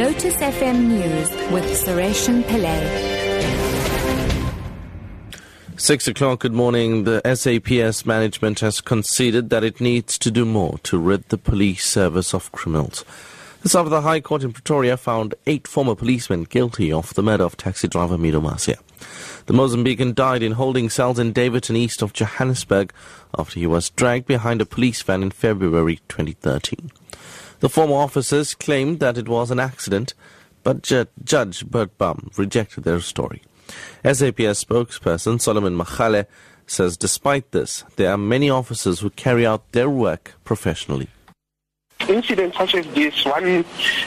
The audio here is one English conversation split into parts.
Lotus FM News with Sureshan Pillay. Six o'clock, good morning. The SAPS management has conceded that it needs to do more to rid the police service of criminals. This after the High Court in Pretoria found eight former policemen guilty of the murder of taxi driver Mido Macia. The Mozambican died in holding cells in Daveyton east of Johannesburg after he was dragged behind a police van in February 2013. The former officers claimed that it was an accident, but Ju- Judge Bert Bam rejected their story. SAPS spokesperson Solomon Makgale says despite this, there are many officers who carry out their work professionally incidents such as this, one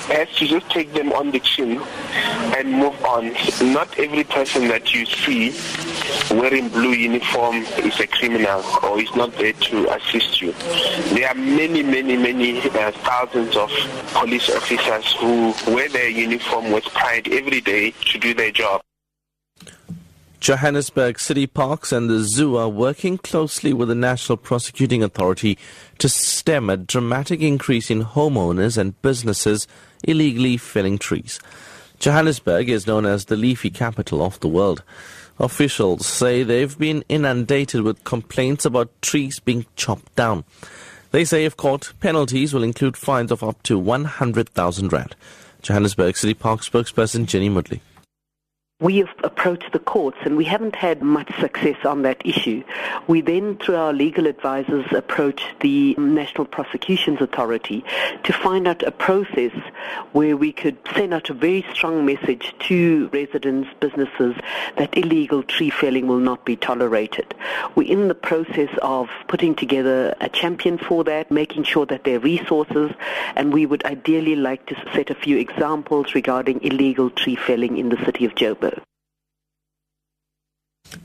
has to just take them on the chin and move on. Not every person that you see wearing blue uniform is a criminal or is not there to assist you. There are many, many, many uh, thousands of police officers who wear their uniform with pride every day to do their job. Johannesburg City Parks and the Zoo are working closely with the National Prosecuting Authority to stem a dramatic increase in homeowners and businesses illegally felling trees. Johannesburg is known as the leafy capital of the world. Officials say they've been inundated with complaints about trees being chopped down. They say if caught, penalties will include fines of up to 100,000 rand. Johannesburg City Park spokesperson Jenny Moodley. We have approached the courts and we haven't had much success on that issue. We then, through our legal advisors, approached the National Prosecutions Authority to find out a process where we could send out a very strong message to residents, businesses, that illegal tree felling will not be tolerated. We're in the process of putting together a champion for that, making sure that there are resources, and we would ideally like to set a few examples regarding illegal tree felling in the city of Joburg.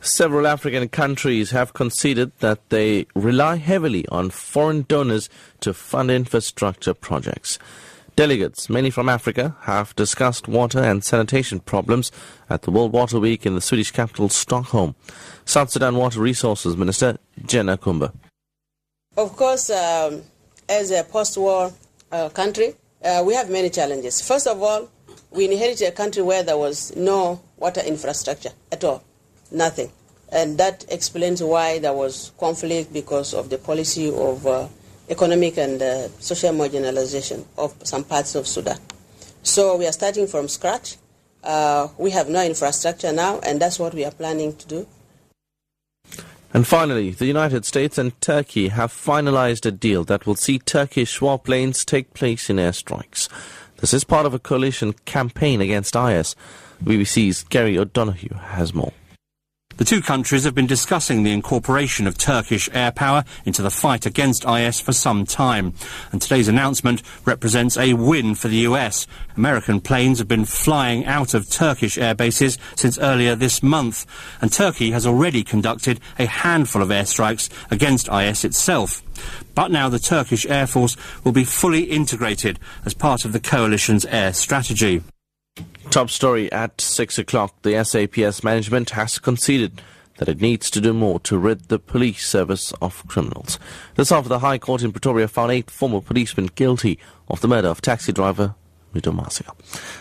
Several African countries have conceded that they rely heavily on foreign donors to fund infrastructure projects. Delegates, many from Africa, have discussed water and sanitation problems at the World Water Week in the Swedish capital Stockholm. South Sudan Water Resources Minister Jemma Kumba. Of course, um, as a post-war uh, country, uh, we have many challenges. First of all, we inherited a country where there was no water infrastructure at all nothing. And that explains why there was conflict because of the policy of uh, economic and uh, social marginalization of some parts of Sudan. So we are starting from scratch. Uh, we have no infrastructure now, and that's what we are planning to do. And finally, the United States and Turkey have finalized a deal that will see Turkish warplanes take place in airstrikes. This is part of a coalition campaign against IS. BBC's Gary O'Donoghue has more. The two countries have been discussing the incorporation of Turkish air power into the fight against IS for some time, and today's announcement represents a win for the US. American planes have been flying out of Turkish air bases since earlier this month, and Turkey has already conducted a handful of airstrikes against IS itself. But now the Turkish Air Force will be fully integrated as part of the coalition's air strategy. Top story at 6 o'clock. The SAPS management has conceded that it needs to do more to rid the police service of criminals. This after the High Court in Pretoria found eight former policemen guilty of the murder of taxi driver Mido Macia.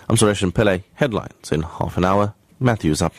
I'm Suresh Pillay. Headlines in half an hour. Matthew's up.